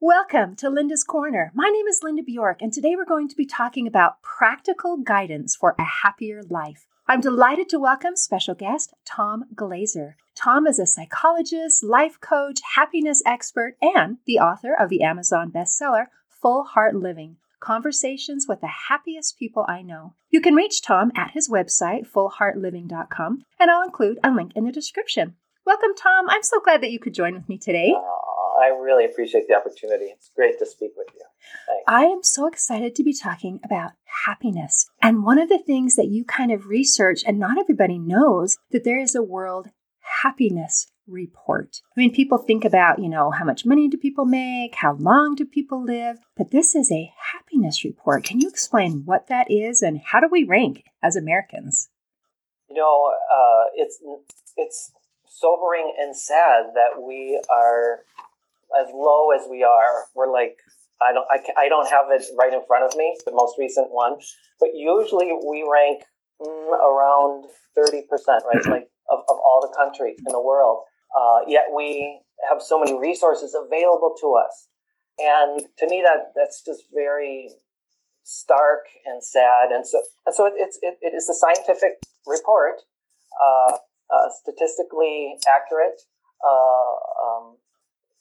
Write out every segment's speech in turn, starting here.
Welcome to Linda's Corner. My name is Linda Bjork, and today we're going to be talking about practical guidance for a happier life. I'm delighted to welcome special guest Tom Glazer. Tom is a psychologist, life coach, happiness expert, and the author of the Amazon bestseller Full Heart Living Conversations with the Happiest People I Know. You can reach Tom at his website, fullheartliving.com, and I'll include a link in the description. Welcome, Tom. I'm so glad that you could join with me today. I really appreciate the opportunity. It's great to speak with you. Thanks. I am so excited to be talking about happiness. And one of the things that you kind of research, and not everybody knows, that there is a world happiness report. I mean, people think about, you know, how much money do people make? How long do people live? But this is a happiness report. Can you explain what that is and how do we rank as Americans? You know, uh, it's it's sobering and sad that we are as low as we are, we're like I don't I, I don't have it right in front of me, the most recent one, but usually we rank mm, around thirty percent, right, like of, of all the countries in the world. Uh, yet we have so many resources available to us, and to me that that's just very stark and sad. And so and so it, it's it, it is a scientific report, uh, uh, statistically accurate. Uh, um,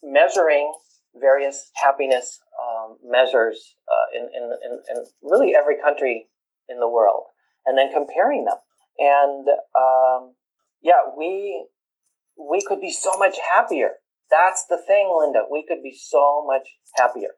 measuring various happiness um, measures uh, in, in, in, in, really every country in the world and then comparing them. And um, yeah, we, we could be so much happier. That's the thing, Linda. We could be so much happier.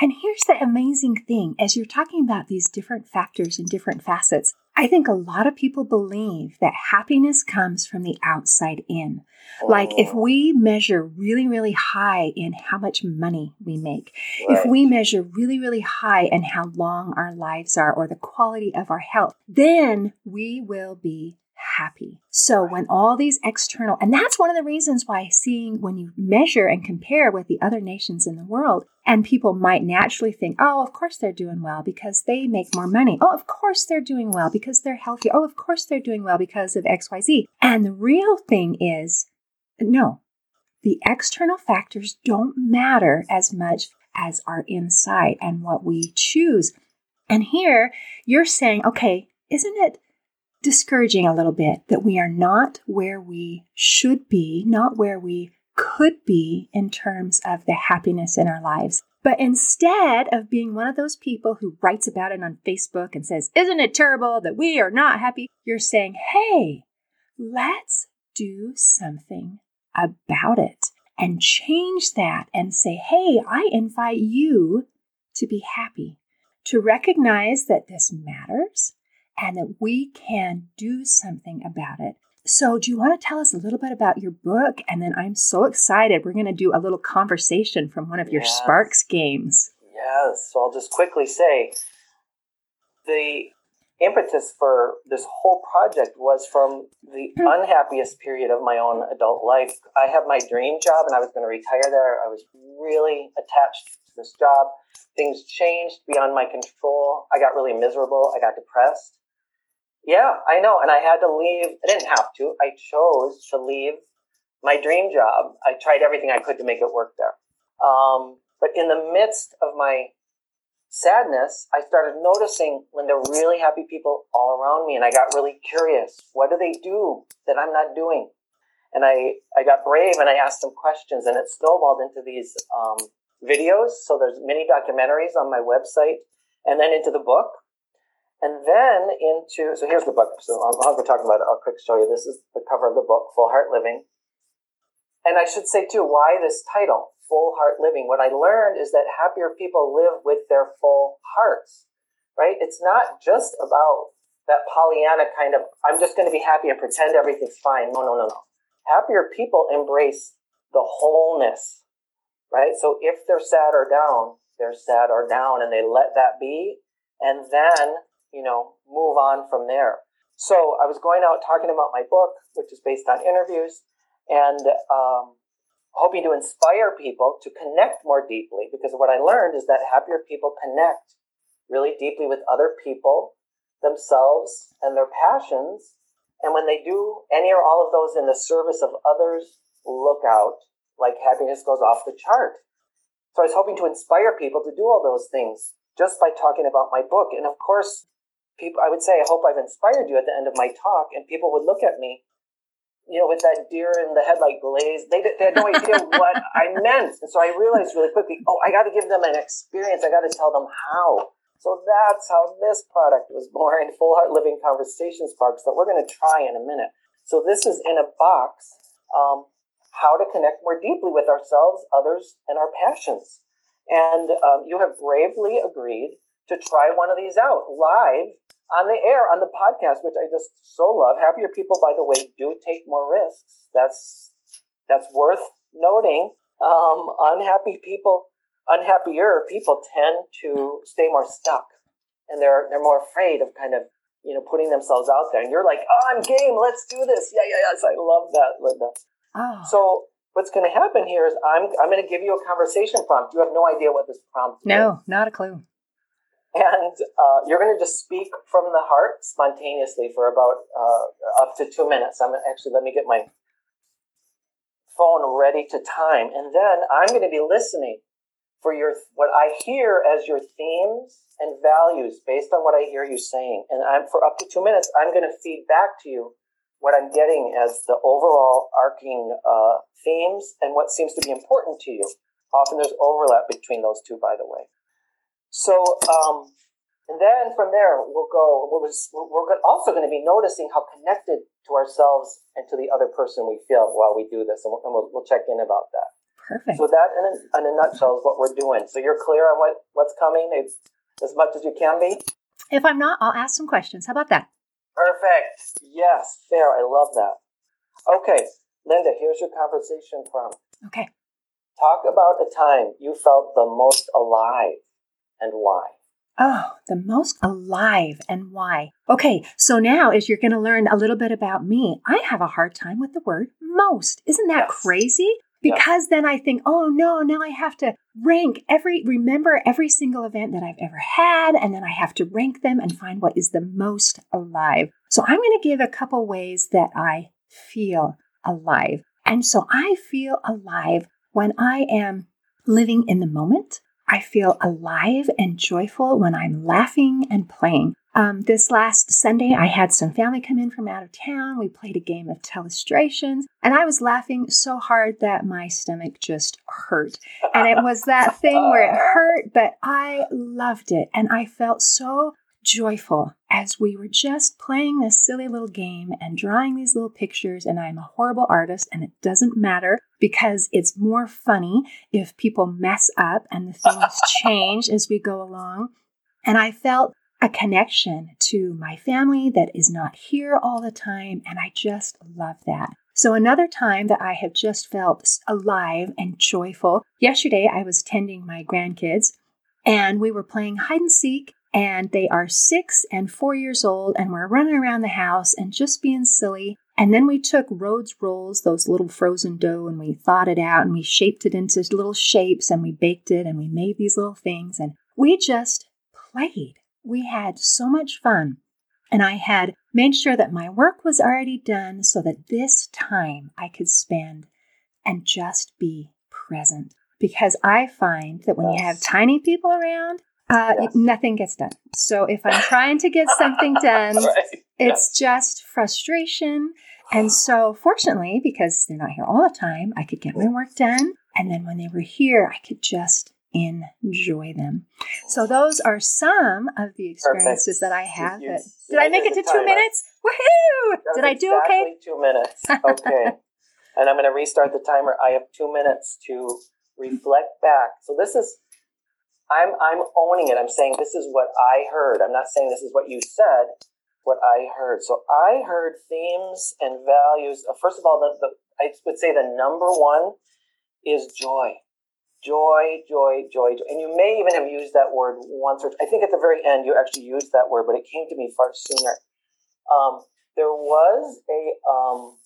And here's the amazing thing as you're talking about these different factors and different facets, I think a lot of people believe that happiness comes from the outside in. Like if oh. we measure really, really high in how much money we make, if we measure really, really high in how long our lives are or the quality of our health, then we will be happy. So when all these external, and that's one of the reasons why seeing when you measure and compare with the other nations in the world, and people might naturally think, oh, of course they're doing well because they make more money. Oh, of course they're doing well because they're healthy. Oh, of course they're doing well because of XYZ. And the real thing is, no, the external factors don't matter as much as our inside and what we choose. And here you're saying, okay, isn't it discouraging a little bit that we are not where we should be, not where we could be in terms of the happiness in our lives. But instead of being one of those people who writes about it on Facebook and says, Isn't it terrible that we are not happy? You're saying, Hey, let's do something about it and change that and say, Hey, I invite you to be happy, to recognize that this matters, and that we can do something about it. So, do you want to tell us a little bit about your book? And then I'm so excited. We're going to do a little conversation from one of your yes. Sparks games. Yes. So, I'll just quickly say the impetus for this whole project was from the hmm. unhappiest period of my own adult life. I have my dream job and I was going to retire there. I was really attached to this job. Things changed beyond my control. I got really miserable. I got depressed. Yeah, I know. And I had to leave. I didn't have to. I chose to leave my dream job. I tried everything I could to make it work there. Um, but in the midst of my sadness, I started noticing were really happy people all around me. And I got really curious. What do they do that I'm not doing? And I, I got brave and I asked them questions and it snowballed into these um, videos. So there's many documentaries on my website and then into the book. And then into, so here's the book. So while we're talking about it, I'll quick show you. This is the cover of the book, Full Heart Living. And I should say too, why this title, Full Heart Living? What I learned is that happier people live with their full hearts, right? It's not just about that Pollyanna kind of, I'm just going to be happy and pretend everything's fine. No, no, no, no. Happier people embrace the wholeness, right? So if they're sad or down, they're sad or down and they let that be. And then you know, move on from there. So I was going out talking about my book, which is based on interviews, and um, hoping to inspire people to connect more deeply. Because what I learned is that happier people connect really deeply with other people, themselves, and their passions And when they do any or all of those in the service of others, look out, like happiness goes off the chart. So I was hoping to inspire people to do all those things just by talking about my book. And of course, people, I would say, I hope I've inspired you at the end of my talk, and people would look at me, you know, with that deer in the headlight glaze. They, they had no idea what I meant. And so I realized really quickly, oh, I got to give them an experience. I got to tell them how. So that's how this product was born, Full Heart Living Conversation Sparks, that we're going to try in a minute. So this is in a box, um, how to connect more deeply with ourselves, others, and our passions. And um, you have bravely agreed to try one of these out live on the air on the podcast, which I just so love. Happier people, by the way, do take more risks. That's that's worth noting. Um, unhappy people unhappier people tend to stay more stuck and they're they're more afraid of kind of you know putting themselves out there and you're like oh i'm game let's do this yeah yeah yes i love that linda oh. so what's going to happen here is i'm i'm going to give you a conversation prompt you have no idea what this prompt is. no is. not a clue and uh, you're going to just speak from the heart spontaneously for about uh, up to two minutes i'm actually let me get my phone ready to time and then i'm going to be listening for your what I hear as your themes and values based on what I hear you saying. And I'm for up to two minutes, I'm going to feed back to you what I'm getting as the overall arcing uh, themes and what seems to be important to you. Often there's overlap between those two, by the way. So, um, and then from there we'll go. We'll just, we're also going to be noticing how connected to ourselves and to the other person we feel while we do this, and we'll, and we'll, we'll check in about that. Perfect. So that, in a, in a nutshell, is what we're doing. So you're clear on what what's coming it's, as much as you can be. If I'm not, I'll ask some questions. How about that? Perfect. Yes, fair. I love that. Okay, Linda, here's your conversation prompt. Okay. Talk about a time you felt the most alive and why. Oh, the most alive and why. Okay, so now as you're going to learn a little bit about me, I have a hard time with the word most. Isn't that yes. crazy? because yeah. then I think, oh no, now I have to rank every, remember every single event that I've ever had, and then I have to rank them and find what is the most alive. So I'm going to give a couple ways that I feel alive. And so I feel alive when I am living in the moment. I feel alive and joyful when I'm laughing and playing. Um, this last Sunday, I had some family come in from out of town. We played a game of telestrations, and I was laughing so hard that my stomach just hurt. And it was that thing where it hurt, but I loved it. And I felt so joyful as we were just playing this silly little game and drawing these little pictures. And I'm a horrible artist, and it doesn't matter because it's more funny if people mess up and the things change as we go along. And I felt a connection to my family that is not here all the time. And I just love that. So, another time that I have just felt alive and joyful. Yesterday, I was tending my grandkids and we were playing hide and seek. And they are six and four years old, and we're running around the house and just being silly. And then we took Rhodes rolls, those little frozen dough, and we thawed it out and we shaped it into little shapes and we baked it and we made these little things. And we just played we had so much fun. And I had made sure that my work was already done so that this time I could spend and just be present. Because I find that when yes. you have tiny people around, uh, yes. nothing gets done. So if I'm trying to get something done, right. it's yeah. just frustration. And so, fortunately, because they're not here all the time, I could get my work done. And then when they were here, I could just enjoy them. So those are some of the experiences Perfect. that I have. You, you, did I make it to two minutes? Woohoo! Did I do exactly okay? Two minutes. Okay. and I'm going to restart the timer. I have two minutes to reflect back. So this is, I'm I'm owning it. I'm saying this is what I heard. I'm not saying this is what you said. What I heard. So I heard themes and values. First of all, the, the I would say the number one is joy joy, joy, joy, joy. And you may even have used that word once or I think at the very end you actually used that word, but it came to me far sooner. Um, there was a um,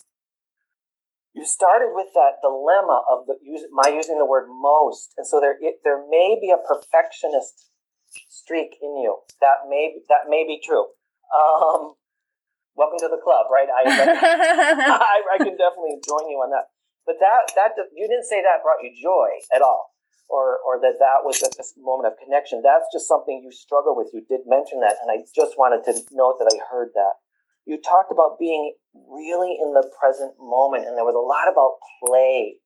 you started with that dilemma of the use, my using the word most, and so there it, there may be a perfectionist streak in you. That may that may be true. Um, welcome to the club, right? I, I, I can definitely join you on that. But that that you didn't say that brought you joy at all, or or that that was a, a moment of connection. That's just something you struggle with. You did mention that, and I just wanted to note that I heard that. You talked about being really in the present moment, and there was a lot about play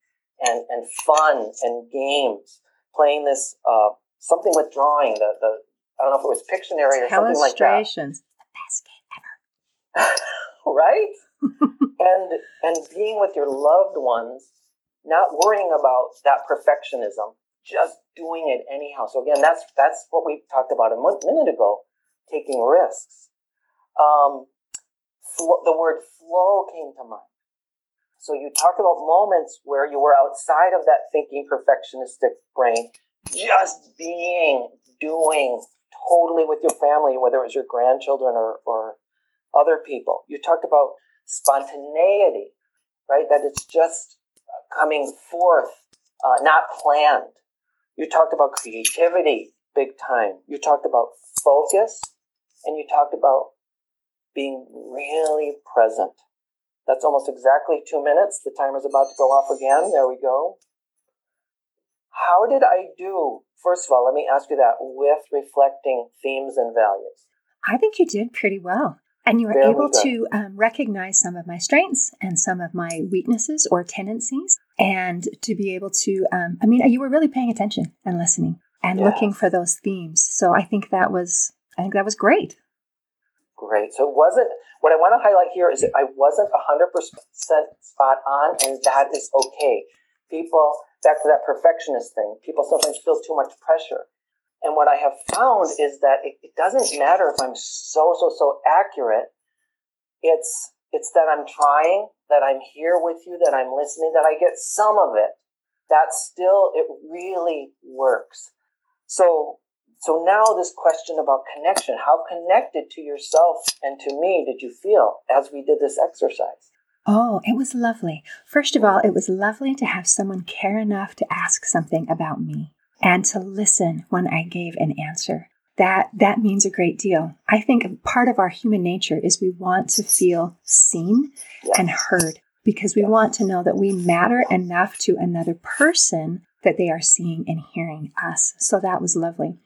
and and fun and games. Playing this uh, something with drawing the the I don't know if it was Pictionary or something like that. Telestrations. The best game ever. right? and and being with your loved ones, not worrying about that perfectionism, just doing it anyhow. So again, that's that's what we talked about a minute ago, taking risks. Um, the word flow came to mind. So you talked about moments where you were outside of that thinking perfectionistic brain, just being, doing, totally with your family, whether it was your grandchildren or, or other people. You talked about spontaneity, right? That it's just coming forth, uh, not planned. You talked about creativity big time. You talked about focus and you talked about being really present. That's almost exactly two minutes. The timer's about to go off again. There we go. How did I do? First of all, let me ask you that with reflecting themes and values. I think you did pretty well. And you were able good. to um, recognize some of my strengths and some of my weaknesses or tendencies, and to be able to, um, I mean, you were really paying attention and listening and yes. looking for those themes. So I think that was, I think that was great. Great. So it wasn't, what I want to highlight here is that I wasn't 100% spot on, and that is okay. People, back to that perfectionist thing, people sometimes feel too much pressure. And what I have found is that it, it doesn't matter if I'm so, so, so accurate. It's, it's that I'm trying, that I'm here with you, that I'm listening, that I get some of it. That still, it really works. So, so now this question about connection, how connected to yourself and to me did you feel as we did this exercise? Oh, it was lovely. First of all, it was lovely to have someone care enough to ask something about me and to listen when I gave an answer. That, that means a great deal. I think part of our human nature is we want to feel seen yes. and heard because we yes. want to know that we matter enough to another person that they are seeing and hearing us. So that was lovely.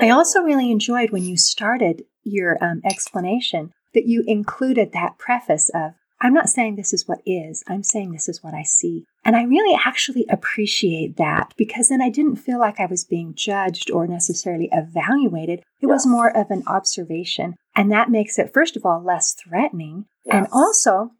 I also really enjoyed when you started your um, explanation that you included that preface of, I'm not saying this is what is, I'm saying this is what I see. And I really actually appreciate that because then I didn't feel like I was being judged or necessarily evaluated. It yes. was more of an observation. And that makes it, first of all, less threatening. Yes. And also,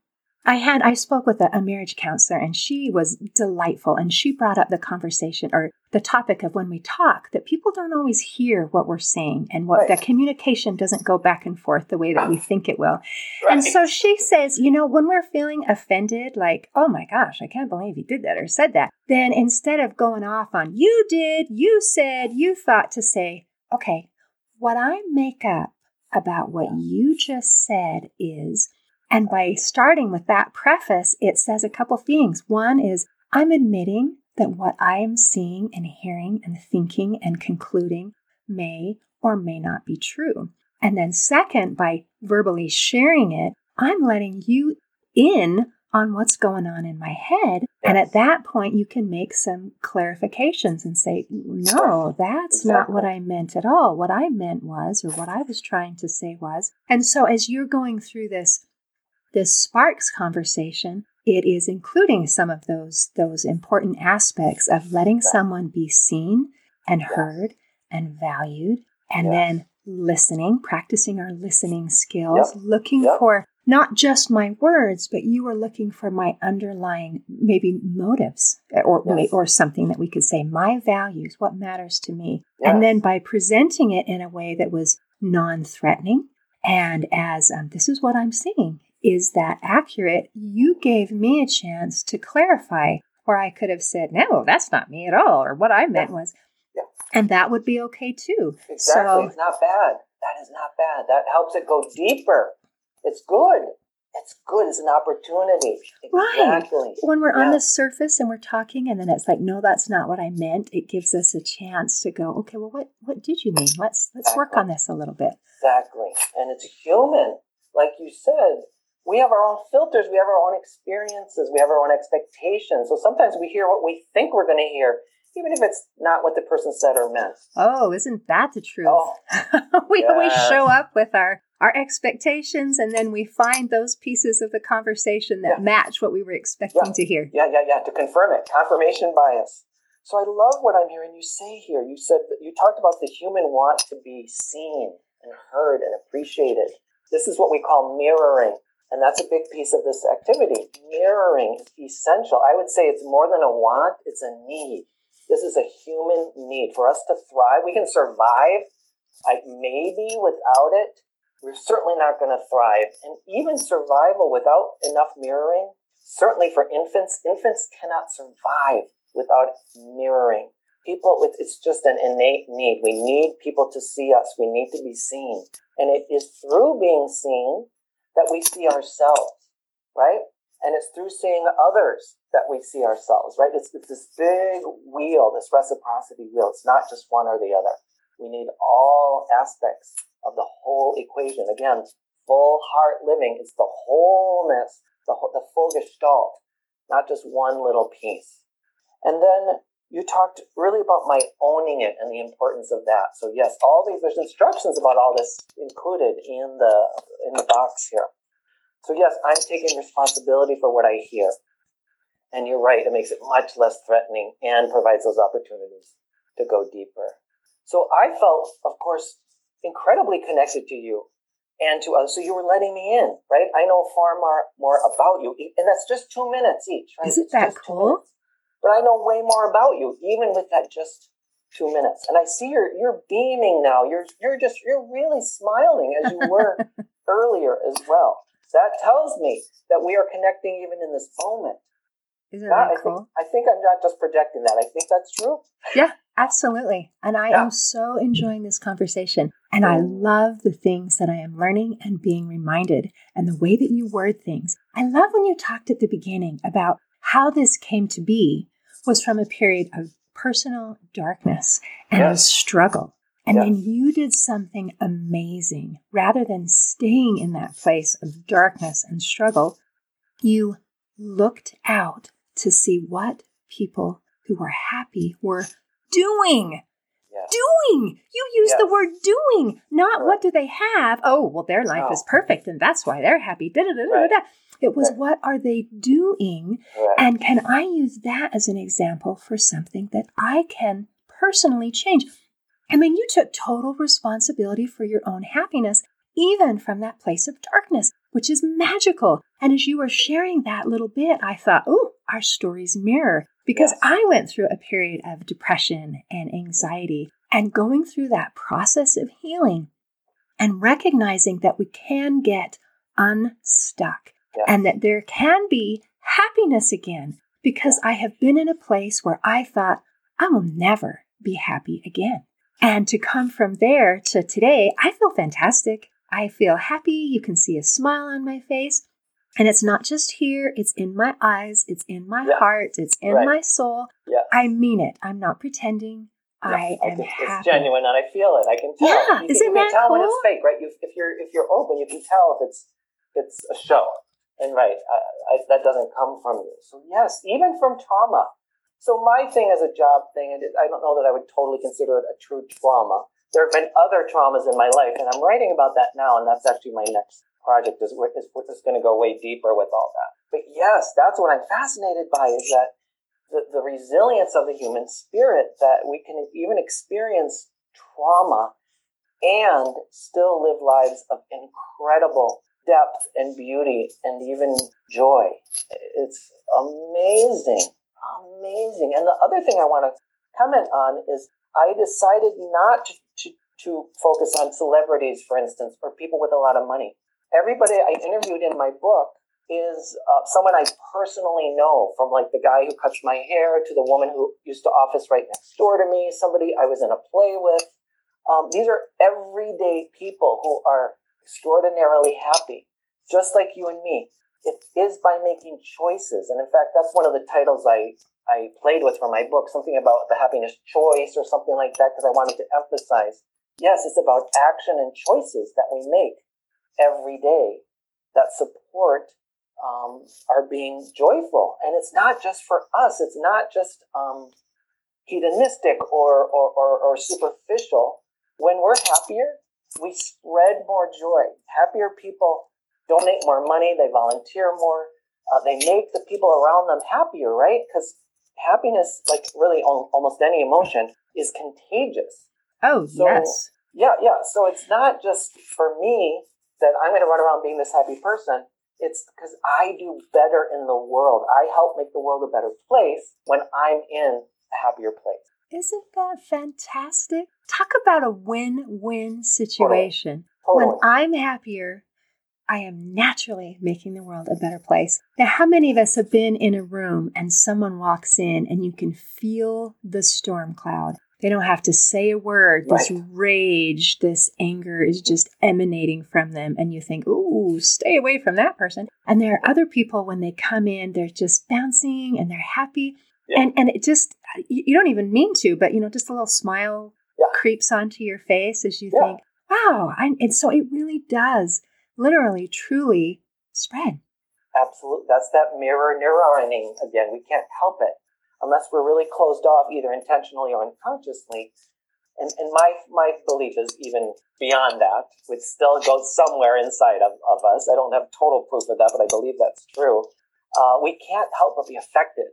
I had I spoke with a, a, marriage counselor and she was delightful and she brought up the conversation or the topic of when we talk that people don't always hear what we're saying and what right. the communication doesn't go back and forth the way that we think it will. Right. And so she says, you know, when we're feeling offended, like, oh my gosh, I can't believe you did that or said that, then instead of going off on you did, you said, you thought to say, okay, what I make up about what you just said is and by starting with that preface, it says a couple things. One is, I'm admitting that what I am seeing and hearing and thinking and concluding may or may not be true. And then, second, by verbally sharing it, I'm letting you in on what's going on in my head. And at that point, you can make some clarifications and say, no, that's not what I meant at all. What I meant was, or what I was trying to say was. And so, as you're going through this this sparks conversation, it is including some of those those important aspects of letting someone be seen and heard and valued and then listening, practicing our listening skills, yep. looking yep. for not just my words, but you are looking for my underlying maybe motives or yes. or something that we could say my values, what matters to me. Yes. And then by presenting it in a way that was non-threatening and as um, this is what I'm seeing is that accurate? You gave me a chance to clarify where I could have said, no, that's not me at all, or what I meant yeah. was, yeah. and that would be okay too. Exactly. So, it's not bad. That is not bad. That helps it go deeper. It's good. It's good. It's an opportunity. Exactly. Right. When we're yeah. on the surface and we're talking, and then it's like, no, that's not what I meant. It gives us a chance to go, okay, well, what what did you mean? Let's let's exactly. work on this a little bit. Exactly. And it's human like you said, we have our own filters, we have our own experiences, we have our own expectations. So sometimes we hear what we think we're going to hear, even if it's not what the person said or meant. Oh, isn't that the truth? Oh, we yes. always show up with our our expectations and then we find those pieces of the conversation that yeah. match what we were expecting yeah. to hear. Yeah, yeah, yeah, to confirm it. Confirmation bias. So I love what I'm hearing you say here. You said that you talked about the human want to be seen and heard and appreciated. This is what we call mirroring. And that's a big piece of this activity. Mirroring is essential. I would say it's more than a want, it's a need. This is a human need. For us to thrive, we can survive, like maybe without it, we're certainly not going to thrive. And even survival without enough mirroring, certainly for infants, infants cannot survive without mirroring. People, it's just an innate need. We need people to see us. We need to be seen. And it is through being seen that we see ourselves, right? And it's through seeing others that we see ourselves, right? It's, it's this big wheel, this reciprocity wheel. It's not just one or the other. We need all aspects of the whole equation. Again, full heart living is the wholeness, the, the full gestalt, not just one little piece. And then you talked really about my owning it and the importance of that. So yes, all these there's instructions about all this included in the in the box here. So yes, I'm taking responsibility for what I hear. And you're right, it makes it much less threatening and provides those opportunities to go deeper. So I felt, of course, incredibly connected to you and to us. So you were letting me in, right? I know far more, more about you. And that's just two minutes each, right? Isn't that cool? But I know way more about you, even with that just two minutes. And I see you're you're beaming now. You're you're just you're really smiling as you were earlier as well. That tells me that we are connecting even in this moment. Isn't that, I cool? Think, I think I'm not just projecting that. I think that's true. Yeah, absolutely. And I yeah. am so enjoying this conversation. And I mm. love the things that I am learning and being reminded and the way that you word things. I love when you talked at the beginning about how this came to be was from a period of personal darkness and yes. struggle. And then you did something amazing. Rather than staying in that place of darkness and struggle, you looked out to see what people who were happy were doing. Yes. Doing. You use yes. the word doing, not right. what do they have. Oh, well, their life is perfect and that's why they're happy. Da, da, da, right. It was right. what are they doing? And can I use that as an example for something that I can personally change? I mean, you took total responsibility for your own happiness, even from that place of darkness, which is magical. And as you were sharing that little bit, I thought, oh, our stories mirror because yes. I went through a period of depression and anxiety and going through that process of healing and recognizing that we can get unstuck yes. and that there can be happiness again because I have been in a place where I thought I will never be happy again. And to come from there to today, I feel fantastic. I feel happy. You can see a smile on my face. And it's not just here, it's in my eyes, it's in my yeah. heart, it's in right. my soul. Yeah. I mean it. I'm not pretending. Yeah. I am it's, happy. It's genuine and I feel it. I can tell. Yeah, you, isn't you can that tell cool? when it's fake, right? You, if you're if you're open, you can tell if it's it's a show. And right, I, I, that doesn't come from you. So yes, even from trauma. So my thing as a job thing, and I don't know that I would totally consider it a true trauma. There have been other traumas in my life, and I'm writing about that now, and that's actually my next project is, is, is going to go way deeper with all that. But yes, that's what I'm fascinated by is that the, the resilience of the human spirit that we can even experience trauma and still live lives of incredible depth and beauty and even joy. It's amazing. Amazing. And the other thing I want to comment on is I decided not to, to, to focus on celebrities, for instance, or people with a lot of money everybody I interviewed in my book is uh, someone I personally know, from like the guy who cuts my hair to the woman who used to office right next door to me, somebody I was in a play with. Um, these are everyday people who are extraordinarily happy, just like you and me. It is by making choices. And in fact, that's one of the titles I, I played with for my book, something about the happiness choice or something like that, because I wanted to emphasize yes, it's about action and choices that we make every day that support um, are being joyful. And it's not just for us, it's not just um, hedonistic or, or, or, or superficial. When we're happier, we spread more joy. Happier people donate more money, they volunteer more, uh, they make the people around them happier, right? Because happiness, like really almost any emotion, is contagious. Oh, so, yes. Yeah, yeah. So it's not just for me that I'm going to run around being this happy person. It's because I do better in the world. I help make the world a better place when I'm in a happier place. Isn't that fantastic? Talk about a win win situation. Totally. Totally. When I'm happier, I am naturally making the world a better place. Now, how many of us have been in a room and someone walks in and you can feel the storm cloud? They don't have to say a word. Right. This rage, this anger is just emanating from them. And you think, ooh, stay away from that person. And there are other people, when they come in, they're just bouncing and they're happy. Yeah. And, and it just, you don't even mean to, but, you know, just a little smile yeah. creeps onto your face as you yeah. think, wow. I, and so it really does literally, truly spread. Absolutely. That's that mirror neuroning again. We can't help it unless we're really closed off, either intentionally or unconsciously. And, and my, my belief is even beyond that, which still goes somewhere inside of, of us. I don't have total proof of that, but I believe that's true. Uh, we can't help but be affected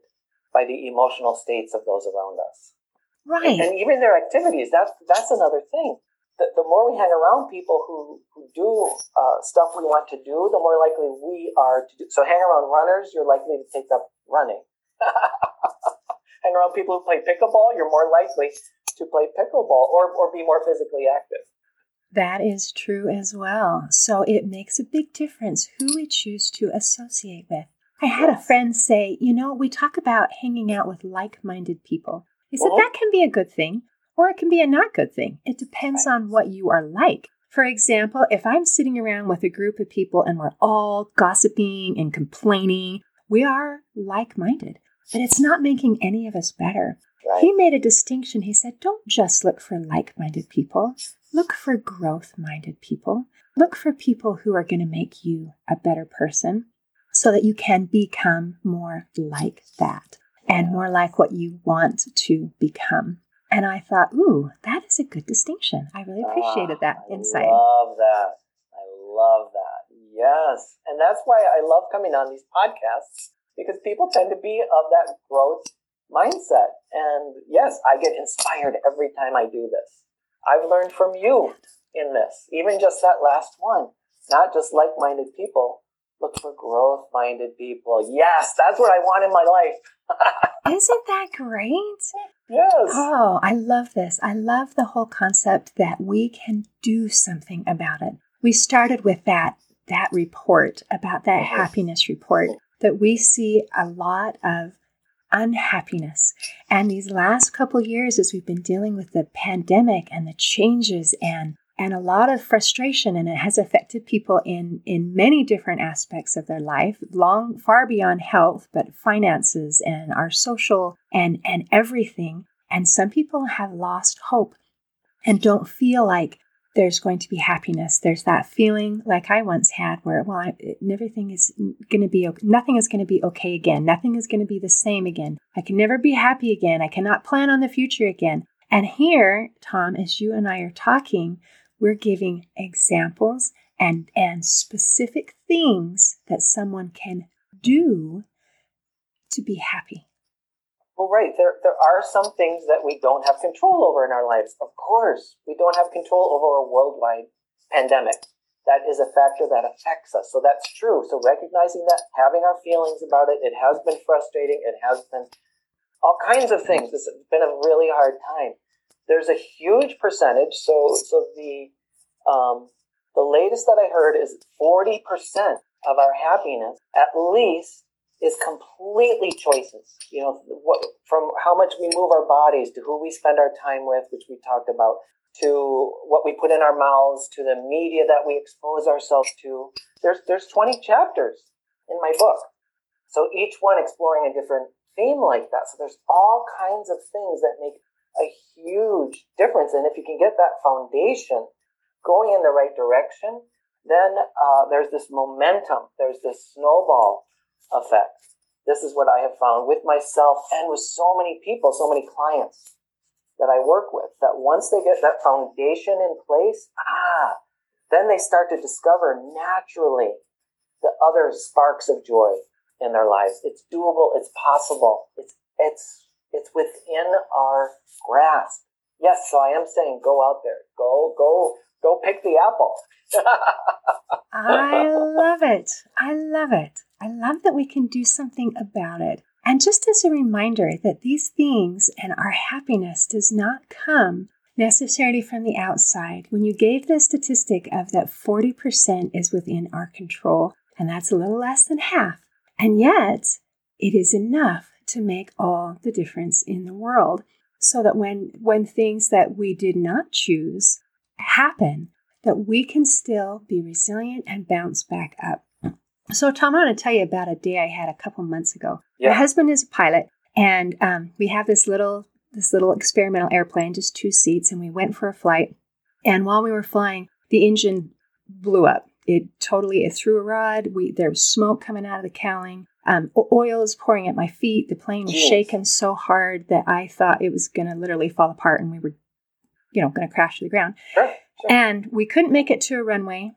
by the emotional states of those around us. Right. And, and even their activities, that's, that's another thing the, the more we hang around people who, who do uh, stuff we want to do, the more likely we are to do. So hang around runners, you're likely to take up running. hang around people who play pickleball, you're more likely to play pickleball or, or be more physically active. That is true as well. So it makes a big difference who we choose to associate with. I had yes. a friend say, you know, we talk about hanging out with like minded people. He said that can be a good thing, or it can be a not good thing. It depends on what you are like. For example, if I'm sitting around with a group of people and we're all gossiping and complaining, we are like minded, but it's not making any of us better. Right. He made a distinction. He said, don't just look for like minded people, look for growth minded people. Look for people who are going to make you a better person so that you can become more like that and more like what you want to become. And I thought, ooh, that is a good distinction. I really appreciated that ah, insight. I love that. I love that. Yes. And that's why I love coming on these podcasts because people tend to be of that growth mindset. And yes, I get inspired every time I do this. I've learned from you in this, even just that last one, not just like minded people. Look for growth minded people. Yes, that's what I want in my life. Isn't that great? Yes. Oh, I love this. I love the whole concept that we can do something about it. We started with that that report about that mm-hmm. happiness report that we see a lot of unhappiness. And these last couple years as we've been dealing with the pandemic and the changes and and a lot of frustration and it has affected people in in many different aspects of their life long far beyond health but finances and our social and and everything and some people have lost hope and don't feel like there's going to be happiness there's that feeling like i once had where well I, everything is going to be okay. nothing is going to be okay again nothing is going to be the same again i can never be happy again i cannot plan on the future again and here tom as you and i are talking we're giving examples and, and specific things that someone can do to be happy. Well, right. There, there are some things that we don't have control over in our lives. Of course, we don't have control over a worldwide pandemic. That is a factor that affects us. So that's true. So recognizing that, having our feelings about it, it has been frustrating. It has been all kinds of things. It's been a really hard time there's a huge percentage. So, so the um, the latest that I heard is 40% of our happiness, at least, is completely choices. You know, what, from how much we move our bodies to who we spend our time with, which we talked about, to what we put in our mouths, to the media that we expose ourselves to. There's there's 20 chapters in my book. So each one exploring a different theme like that. So there's all kinds of things that make a huge difference. And if you can get that foundation going in the right direction, then uh, there's this momentum, there's this snowball effect. This is what I have found with myself and with so many people, so many clients that I work with, that once they get that foundation in place, ah, then they start to discover naturally the other sparks of joy in their lives. It's doable, it's possible, it's it's it's within our grasp. Yes, so I am saying go out there. Go, go, go pick the apple. I love it. I love it. I love that we can do something about it. And just as a reminder that these things and our happiness does not come necessarily from the outside. When you gave the statistic of that 40% is within our control, and that's a little less than half, and yet it is enough to make all the difference in the world so that when when things that we did not choose happen that we can still be resilient and bounce back up so tom i want to tell you about a day i had a couple months ago yeah. my husband is a pilot and um, we have this little this little experimental airplane just two seats and we went for a flight and while we were flying the engine blew up it totally it threw a rod we there was smoke coming out of the cowling um, oil is pouring at my feet. The plane was yes. shaking so hard that I thought it was going to literally fall apart and we were, you know, going to crash to the ground. Sure, sure. And we couldn't make it to a runway.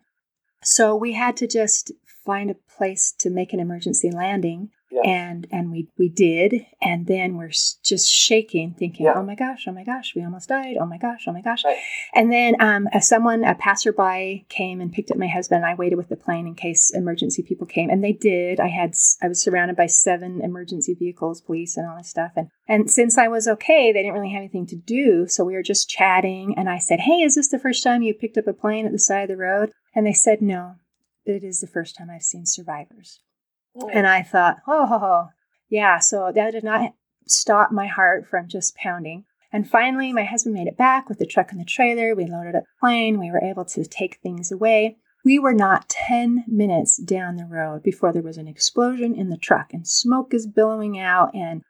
So we had to just find a place to make an emergency landing. And and we we did. And then we're just shaking thinking yeah. oh my gosh oh my gosh we almost died. Oh my gosh oh my gosh. Right. and then um, a someone a passerby came and picked up my husband. And i waited with the plane in case emergency people came and they did. I had i was surrounded by seven emergency vehicles police and all this stuff and and since i was okay they didn't really have anything to do so we were just chatting and i said hey is this the first time you picked up a plane at the side of the road? And they said no it is the first time i've seen survivors oh. and I thought, oh, yeah. So that did not stop my heart from just pounding. And finally, my husband made it back with the truck and the trailer. We loaded up the plane. We were able to take things away. We were not 10 minutes down the road before there was an explosion in the truck and smoke is billowing out and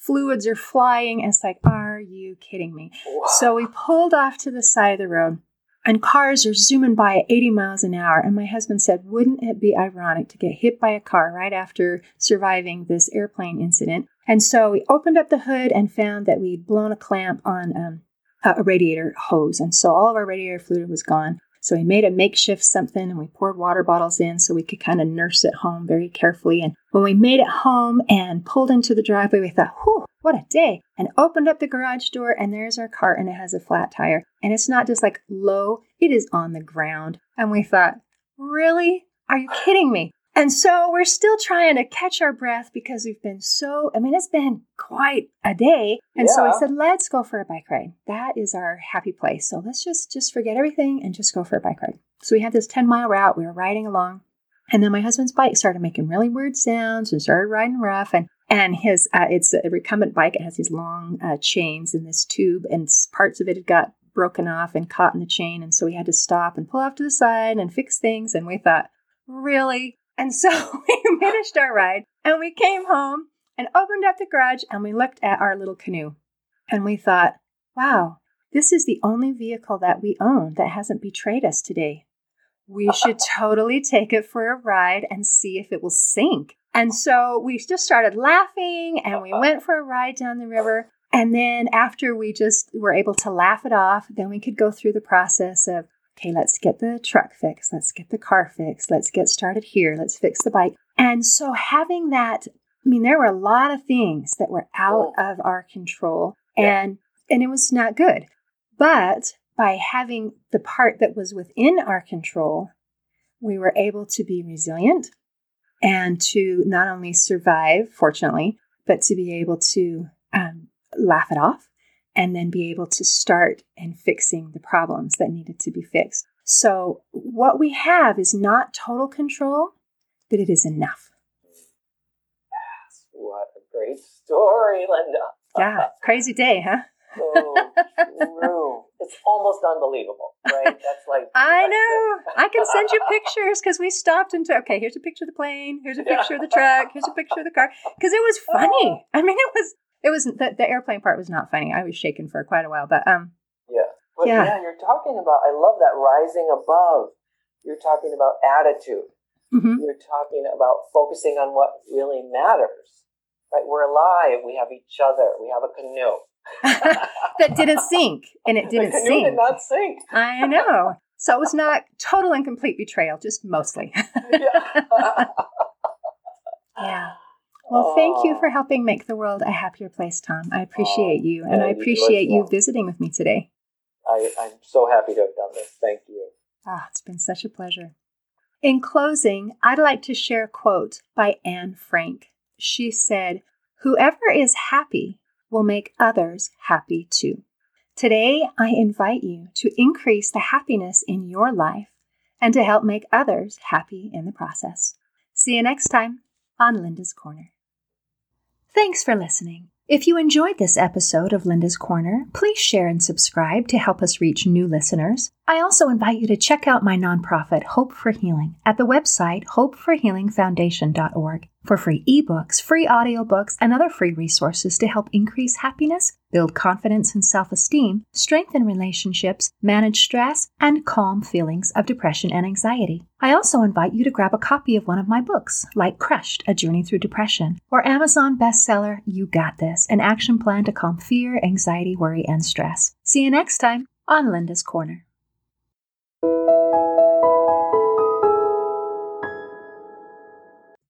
fluids are flying. And it's like, are you kidding me? Wow. So we pulled off to the side of the road and cars are zooming by at 80 miles an hour. And my husband said, Wouldn't it be ironic to get hit by a car right after surviving this airplane incident? And so we opened up the hood and found that we'd blown a clamp on um, a radiator hose. And so all of our radiator fluid was gone. So we made a makeshift something and we poured water bottles in so we could kind of nurse it home very carefully. And when we made it home and pulled into the driveway, we thought, whew, what a day. And opened up the garage door, and there's our car, and it has a flat tire. And it's not just like low, it is on the ground. And we thought, really? Are you kidding me? And so we're still trying to catch our breath because we've been so, I mean, it's been quite a day. And yeah. so I said, let's go for a bike ride. That is our happy place. So let's just, just forget everything and just go for a bike ride. So we had this 10 mile route. We were riding along. And then my husband's bike started making really weird sounds and started riding rough. And and his uh, it's a recumbent bike. It has these long uh, chains in this tube, and parts of it had got broken off and caught in the chain. And so we had to stop and pull off to the side and fix things. And we thought, really? And so we finished our ride and we came home and opened up the garage and we looked at our little canoe. And we thought, wow, this is the only vehicle that we own that hasn't betrayed us today. We should totally take it for a ride and see if it will sink. And so we just started laughing and we went for a ride down the river. And then after we just were able to laugh it off, then we could go through the process of, okay, let's get the truck fixed. Let's get the car fixed. Let's get started here. Let's fix the bike. And so having that, I mean, there were a lot of things that were out of our control and, and it was not good. But by having the part that was within our control, we were able to be resilient and to not only survive, fortunately, but to be able to um, laugh it off and then be able to start and fixing the problems that needed to be fixed. So, what we have is not total control, but it is enough. Yes, what a great story, Linda. yeah, crazy day, huh? so true. It's almost unbelievable, right? That's like I know. I can send you pictures because we stopped and took. Okay, here's a picture of the plane. Here's a picture of the truck. Here's a picture of the car. Because it was funny. Oh. I mean, it was. It was the, the airplane part was not funny. I was shaken for quite a while, but um. Yeah. But yeah. yeah, you're talking about. I love that rising above. You're talking about attitude. Mm-hmm. You're talking about focusing on what really matters. Right? We're alive. We have each other. We have a canoe. that didn't sink, and it didn't the canoe sink. Did not sink. I know. So it was not total and complete betrayal, just mostly. yeah. yeah. Well, thank you for helping make the world a happier place, Tom. I appreciate oh, you, and I appreciate you, you visiting with me today. I, I'm so happy to have done this. Thank you. Ah, it's been such a pleasure. In closing, I'd like to share a quote by Anne Frank. She said, Whoever is happy will make others happy too. Today, I invite you to increase the happiness in your life and to help make others happy in the process. See you next time on Linda's Corner. Thanks for listening. If you enjoyed this episode of Linda's Corner, please share and subscribe to help us reach new listeners. I also invite you to check out my nonprofit, Hope for Healing, at the website hopeforhealingfoundation.org for free ebooks, free audiobooks, and other free resources to help increase happiness, build confidence and self esteem, strengthen relationships, manage stress, and calm feelings of depression and anxiety. I also invite you to grab a copy of one of my books, like Crushed A Journey Through Depression, or Amazon bestseller You Got This An Action Plan to Calm Fear, Anxiety, Worry, and Stress. See you next time on Linda's Corner. Thank you.